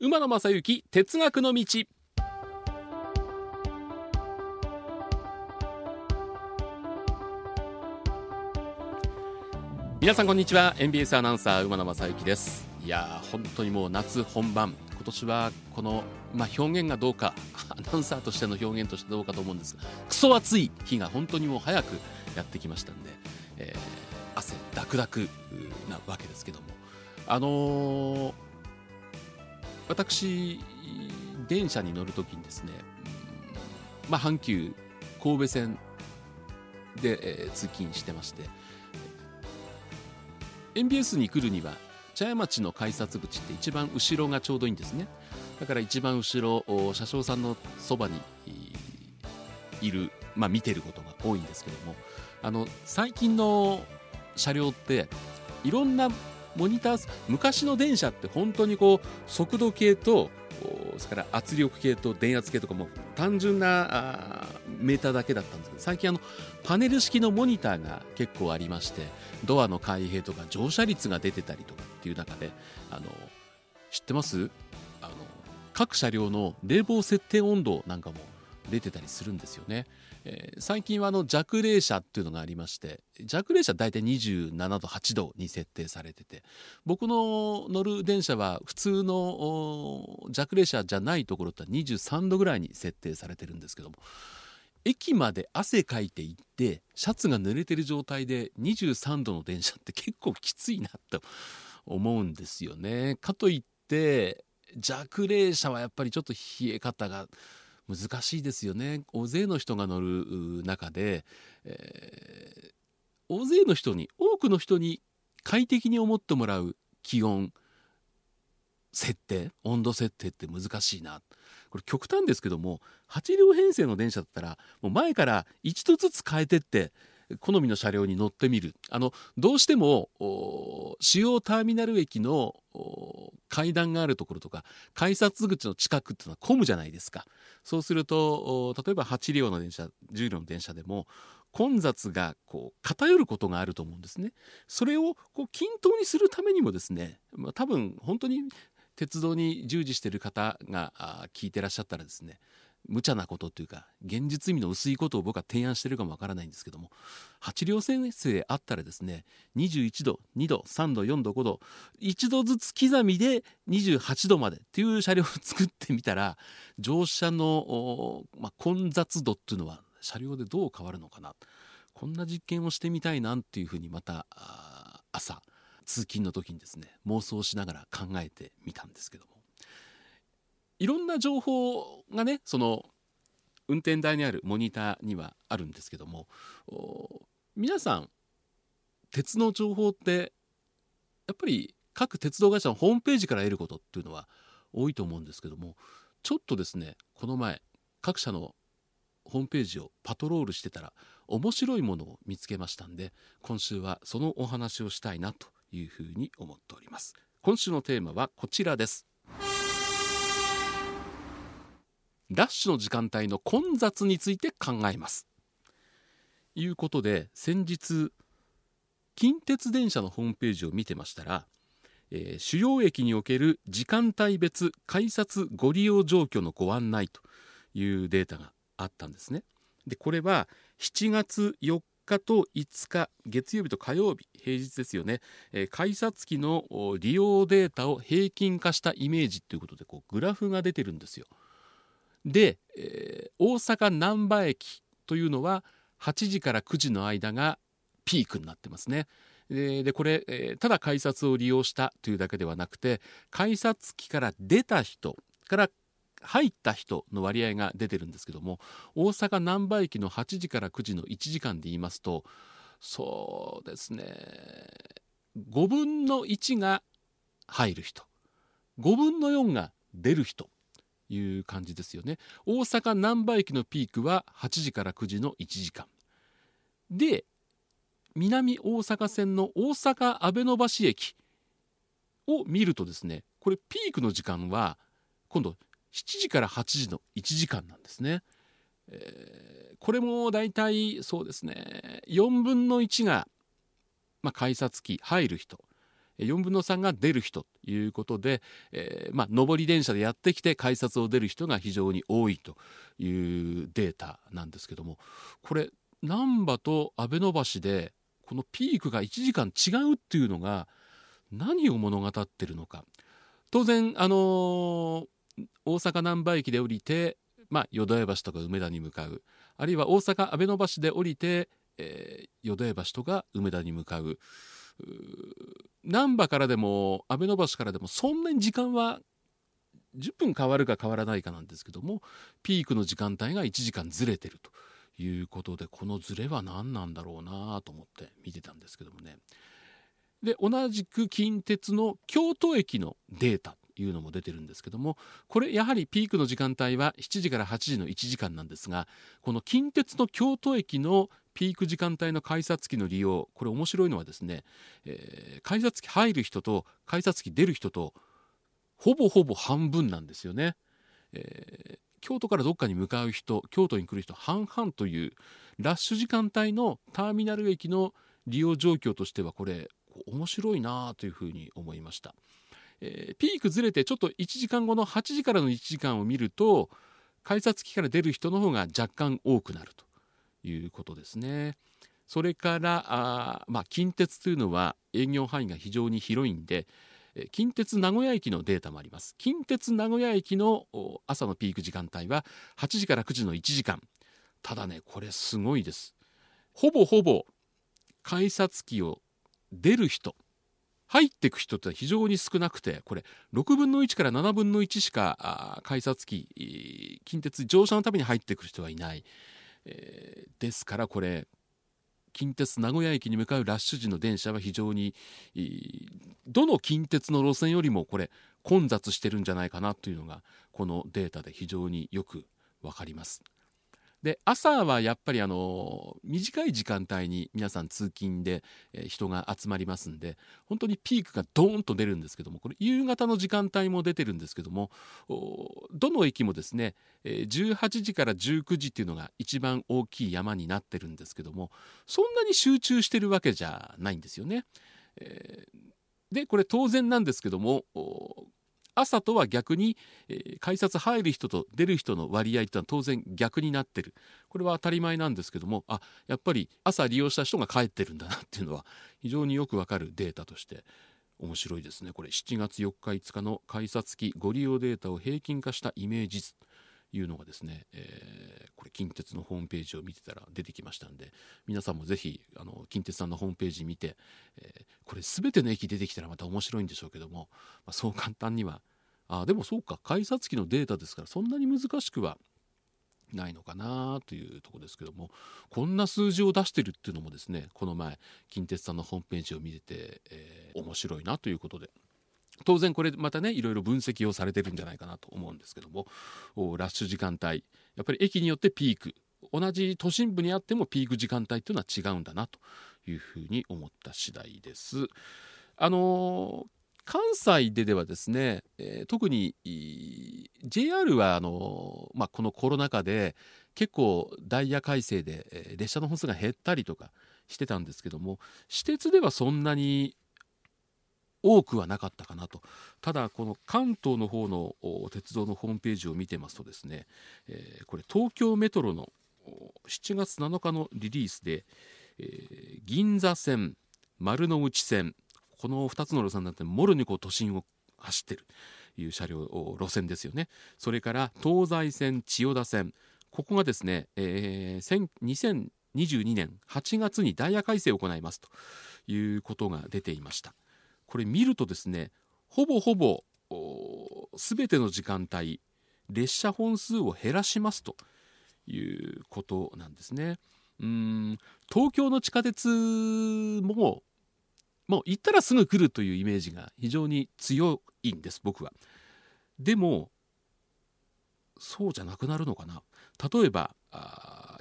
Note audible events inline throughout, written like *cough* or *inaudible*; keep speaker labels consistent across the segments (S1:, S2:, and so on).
S1: 馬野正幸哲学の道。皆さんこんにちは。NBS アナウンサー馬野正幸です。いや本当にもう夏本番。今年はこの、まあ、表現がどうか *laughs* アナウンサーとしての表現としてどうかと思うんですがクソ暑い日が本当にもう早くやってきましたんで、えー、汗ダクダクなわけですけども。あのー、私電車に乗るときにですね、まあ、阪急神戸線で、えー、通勤してまして MBS に来るには茶屋町の改札口って一番後ろがちょうどいいんですね。だから一番後ろ車掌さんのそばにいる、まあ、見てることが多いんですけどもあの最近の車両っていろんなモニター昔の電車って本当にこう速度計とそれから圧力計と電圧計とかも単純なメーターだけだったんですけど最近あのパネル式のモニターが結構ありましてドアの開閉とか乗車率が出てたりとかっていう中であの知ってます？あの各車両の冷房設定温度なんかも出てたりするんですよね。えー、最近はあの弱冷車っていうのがありまして弱冷車大体27度8度に設定されてて僕の乗る電車は普通の弱冷車じゃないところって23度ぐらいに設定されてるんですけども駅まで汗かいていってシャツが濡れてる状態で23度の電車って結構きついなと思うんですよね。かといって弱冷車はやっぱりちょっと冷え方が難しいですよね。大勢の人が乗る中で、えー、大勢の人に多くの人に快適に思ってもらう気温設定温度設定って難しいな。これ極端ですけども8両編成の電車だったらもう前から1度ずつ変えてって好みの車両に乗ってみる。あのどうしても主要ターミナル駅の階段があるところとか改札口の近くっていうのは混むじゃないですか。そうすると例えば8両の電車10両の電車でも混雑がこう偏ることがあると思うんですね。それをこう均等にするためにもですね、まあ、多分本当に鉄道に従事している方が聞いてらっしゃったらですね無茶なことというか現実意味の薄いことを僕は提案してるかもわからないんですけども8両編成あったらですね21度2度3度4度5度1度ずつ刻みで28度までっていう車両を作ってみたら乗車の、まあ、混雑度っていうのは車両でどう変わるのかな。こんな実験をしてみたいなっていうふうにまた朝通勤の時にですね妄想しながら考えてみたんですけども。いろんな情報がねその運転台にあるモニターにはあるんですけども皆さん鉄の情報ってやっぱり各鉄道会社のホームページから得ることっていうのは多いと思うんですけどもちょっとですねこの前各社のホームページをパトロールしてたら面白いものを見つけましたんで今週はそのお話をしたいなというふうに思っております。今週のテーマはこちらです。ラッシュの時間帯の混雑について考えます。いうことで先日近鉄電車のホームページを見てましたら、えー、主要駅における時間帯別改札ご利用状況のご案内というデータがあったんですね。でこれは7月4日と5日月曜日と火曜日平日ですよね、えー、改札機の利用データを平均化したイメージということでこうグラフが出てるんですよ。で、えー、大阪難波駅というのは8時から9時の間がピークになってますね。でこれ、えー、ただ改札を利用したというだけではなくて改札機から出た人から入った人の割合が出てるんですけども大阪難波駅の8時から9時の1時間で言いますとそうですね5分の1が入る人5分の4が出る人いう感じですよね。大阪難波駅のピークは8時から9時の1時間。で南大阪線の大阪阿部野橋駅を見るとですねこれピークの時間は今度7時から8時の1時間なんですね、えー、これもだいたいそうですね4分の1が、まあ、改札機入る人。4分の3が出る人ということで、えー、まあ、上り電車でやってきて改札を出る人が非常に多いというデータなんですけどもこれ難波と阿部延でこのピークが1時間違うっていうのが何を物語ってるのか。当然あのー、大阪難波駅で降りて、まあ、淀屋橋とか梅田に向かう。あるいは大阪阿部野橋で降りて、えー、淀屋橋とか梅田に向かう。難波からでも阿部野橋からでもそんなに時間は10分変わるか変わらないかなんですけどもピークの時間帯が1時間ずれてるということでこのずれは何なんだろうなと思って見てたんですけどもね。で同じく近鉄の京都駅のデータというのも出てるんですけどもこれやはりピークの時間帯は7時から8時の1時間なんですがこの近鉄の京都駅のピーク時間帯の改札機の利用これ面白いのはですね、えー、改札機入る人と改札機出る人とほぼほぼ半分なんですよね。えー、京都からどっかに向かう人京都に来る人半々というラッシュ時間帯のターミナル駅の利用状況としてはこれ面白いなというふうに思いました、えー、ピークずれてちょっと1時間後の8時からの1時間を見ると改札機から出る人の方が若干多くなるということですね。それからあ、まあ、近鉄というのは営業範囲が非常に広いんで近鉄名古屋駅のデータもあります。近鉄名古屋駅の朝のピーク時間帯は8時から9時の1時間。ただねこれすごいです。ほぼほぼ改札機を出る人入ってく人って非常に少なくてこれ6分の1から7分の1しか改札機近鉄乗車のために入ってくる人はいない。えー、ですからこれ近鉄名古屋駅に向かうラッシュ時の電車は非常にどの近鉄の路線よりもこれ混雑してるんじゃないかなというのがこのデータで非常によく分かります。で朝はやっぱりあの短い時間帯に皆さん通勤で人が集まりますんで本当にピークがドーンと出るんですけどもこれ夕方の時間帯も出てるんですけどもどの駅もですね18時から19時っていうのが一番大きい山になってるんですけどもそんなに集中してるわけじゃないんですよね。でこれ当然なんですけども朝とは逆に、えー、改札入る人と出る人の割合ってのは当然逆になってる。これは当たり前なんですけどもあやっぱり朝利用した人が帰ってるんだなっていうのは非常によくわかるデータとして面白いですね。これ7月4日5日の改札機ご利用データを平均化したイメージ図。いうのがですね、えー、これ近鉄のホームページを見てたら出てきましたんで皆さんもぜひあの近鉄さんのホームページ見て、えー、これ全ての駅出てきたらまた面白いんでしょうけども、まあ、そう簡単にはあでもそうか改札機のデータですからそんなに難しくはないのかなというとこですけどもこんな数字を出してるっていうのもですねこの前近鉄さんのホームページを見てて、えー、面白いなということで。当然これまたねいろいろ分析をされてるんじゃないかなと思うんですけどもラッシュ時間帯やっぱり駅によってピーク同じ都心部にあってもピーク時間帯っていうのは違うんだなというふうに思った次第です。あの関西でではですね、えー、特に JR はあの、まあ、このコロナ禍で結構ダイヤ改正で、え、列車の本数が減ったりとかしてたんですけども私鉄ではそんなに多くはなかったかなとただこの関東の方の鉄道のホームページを見てますとですね、えー、これ東京メトロの7月7日のリリースで、えー、銀座線丸の内線この2つの路線だってもろにこう都心を走ってるいう車両路線ですよねそれから東西線千代田線ここがですね、えー、2022年8月にダイヤ改正を行いますということが出ていました。これ見るとですねほぼほぼ全ての時間帯列車本数を減らしますということなんですね。うん東京の地下鉄ももう行ったらすぐ来るというイメージが非常に強いんです僕は。でもそうじゃなくなるのかな例えば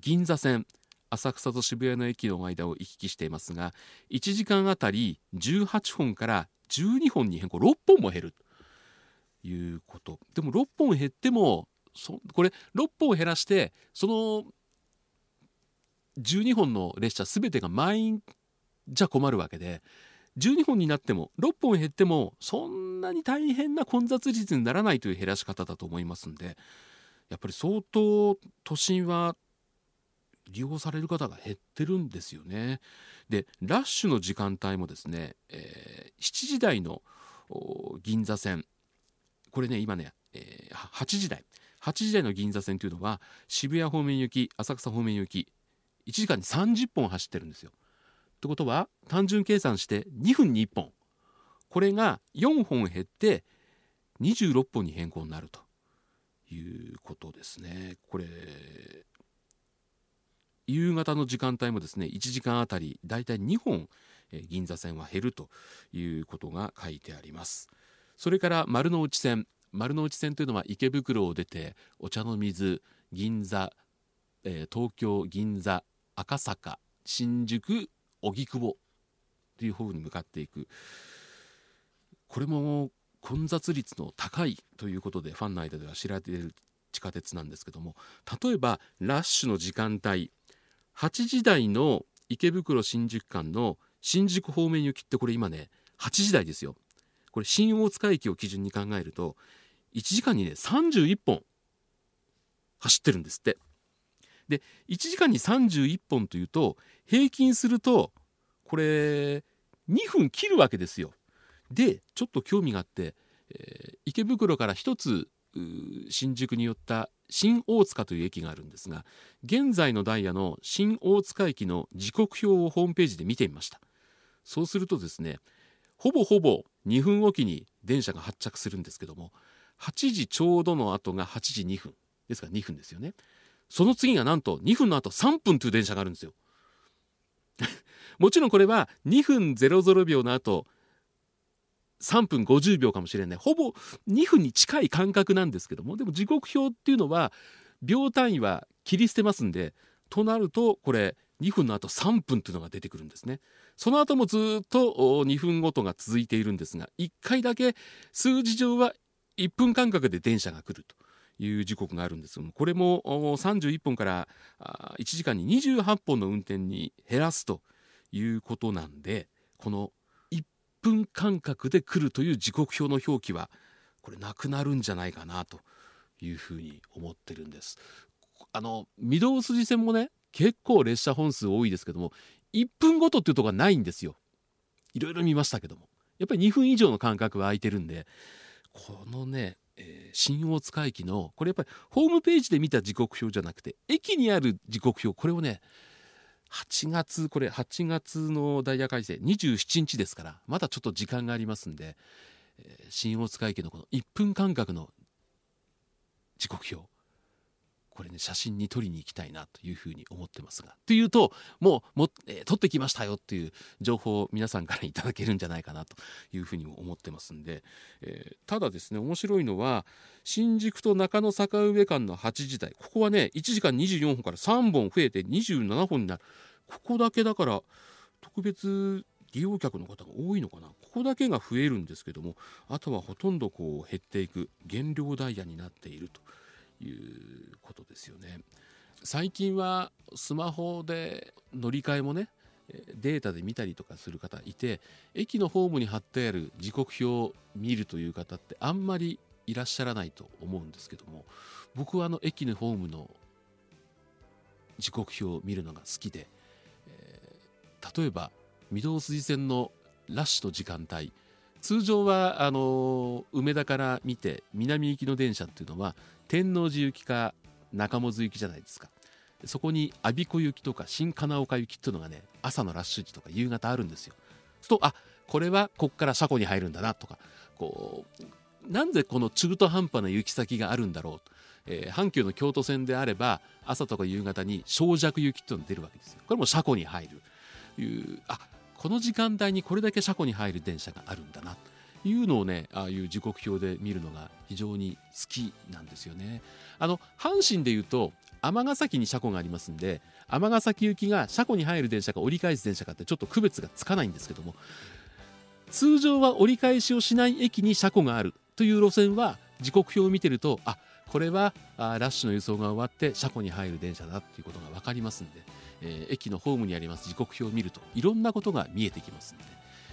S1: 銀座線浅草と渋谷の駅の間を行き来していますが1時間あたり18本から12本に変更6本も減る。ということ。でも6本減ってもそこれ6本減らしてその12本の列車全てが満員じゃ困るわけで12本になっても6本減ってもそんなに大変な混雑率にならないという減らし方だと思いますんでやっぱり相当都心は利用される方が減ってるんですよね。でラッシュの時間帯もですね、えー、7時台の銀座線これね今ね、えー、8時台8時台の銀座線というのは渋谷方面行き浅草方面行き1時間に30本走ってるんですよ。ってことは単純計算して2分に1本これが4本減って26本に変更になるということですね。これ夕方の時間帯もですね1時間あたりだいたい2本、えー、銀座線は減るということが書いてあります。それから丸の内線。丸の内線というのは池袋を出てお茶の水銀座、えー、東京銀座赤坂新宿荻窪という方に向かっていく。これも混雑率の高いということでファンの間では知られている地下鉄なんですけども例えばラッシュの時間帯8時台の池袋新宿間の新宿方面行きってこれ今ね8時台ですよ。これ新大塚駅を基準に考えると1時間にね31本走ってるんですって。で1時間に31本というと平均するとこれ2分切るわけですよ。でちょっと興味があって、えー、池袋から1つ新宿に寄った新大塚という駅があるんですが現在のダイヤの新大塚駅の時刻表をホームページで見てみました。そうするとですねほぼほぼ2分おきに電車が発着するんですけども8時ちょうどの後が8時2分。ですから2分ですよね。その次がなんと2分の後3分という電車があるんですよ。*laughs* もちろんこれは2分00秒の後3分50秒かもしれない。ほぼ2分に近い感覚なんですけども。でも時刻表っていうのは秒単位は切り捨てますんでとなるとこれ2分の後3分っていうのが出てくるんですね。その後もずっと2分ごとが続いているんですが1回だけ数字上は1分間隔で電車が来るという時刻があるんですがこれも31本から1時間に28本の運転に減らすということなんでこの分間隔で来るという時刻表の表記はこれなくなるんじゃないかなというふうに思ってるんです。あの御堂筋線もね結構列車本数多いですけども1分ごとっていうとこがないんですよ。いろいろ見ましたけどもやっぱり2分以上の間隔は空いてるんでこのね、えー、新大塚駅のこれやっぱりホームページで見た時刻表じゃなくて駅にある時刻表これをね8月これ8月のダイヤ改正27日ですからまだちょっと時間がありますんで、新大塚駅のこの1分間隔の時刻表これね写真に撮りに行きたいなというふうに思ってます。がというともうも、えー、撮ってきましたよっていう情報を皆さんからいただけるんじゃないかなというふうにも思ってますんで、えー、ただですね面白いのは新宿と中野坂上間の8時台。ここはね1時間24本から3本増えて27本になる。ここだけだから特別利用客の方が多いのかな。ここだけが増えるんですけどもあとはほとんどこう減っていく減量ダイヤになっていると。いうことですよね。最近はスマホで乗り換えもねデータで見たりとかする方いて駅のホームに貼ってある時刻表を見るという方ってあんまりいらっしゃらないと思うんですけども僕はあの駅のホームの時刻表を見るのが好きで、えー、例えば御堂筋線のラッシュの時間帯通常はあの梅田から見て南行きの電車っていうのは天王寺行きか中本行きじゃないですか。そこに我孫子行きとか新金岡行きっていうのがね朝のラッシュ時とか夕方あるんですよ。そうとあこれはこっから車庫に入るんだなとかこうなんでこの中途半端な行き先があるんだろう。と、えー、阪急の京都線であれば朝とか夕方に小弱行きっていうのが出るわけですよ。これも車庫に入る。いうあこの時間帯にこれだけ車庫に入る電車があるんだなというのをねああいう時刻表で見るのが非常に好きなんですよね。あの阪神でいうと尼崎に車庫がありますんで尼崎行きが車庫に入る電車か折り返す電車かってちょっと区別がつかないんですけども通常は折り返しをしない駅に車庫があるという路線は時刻表を見てるとあこれはあラッシュの輸送が終わって車庫に入る電車だっていうことが分かりますんで、えー、駅のホームにあります時刻表を見るといろんなことが見えてきますんで、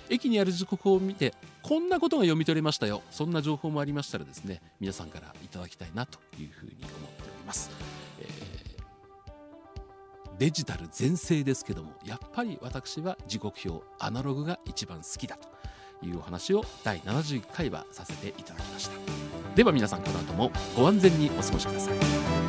S1: 駅にある時刻表を見てこんなことが読み取れましたよそんな情報もありましたらですね皆さんからいただきたいなというふうに思っております、えー、デジタル全盛ですけどもやっぱり私は時刻表アナログが一番好きだというお話を第71回はさせていただきました。では皆さんこの後もご安全にお過ごしください。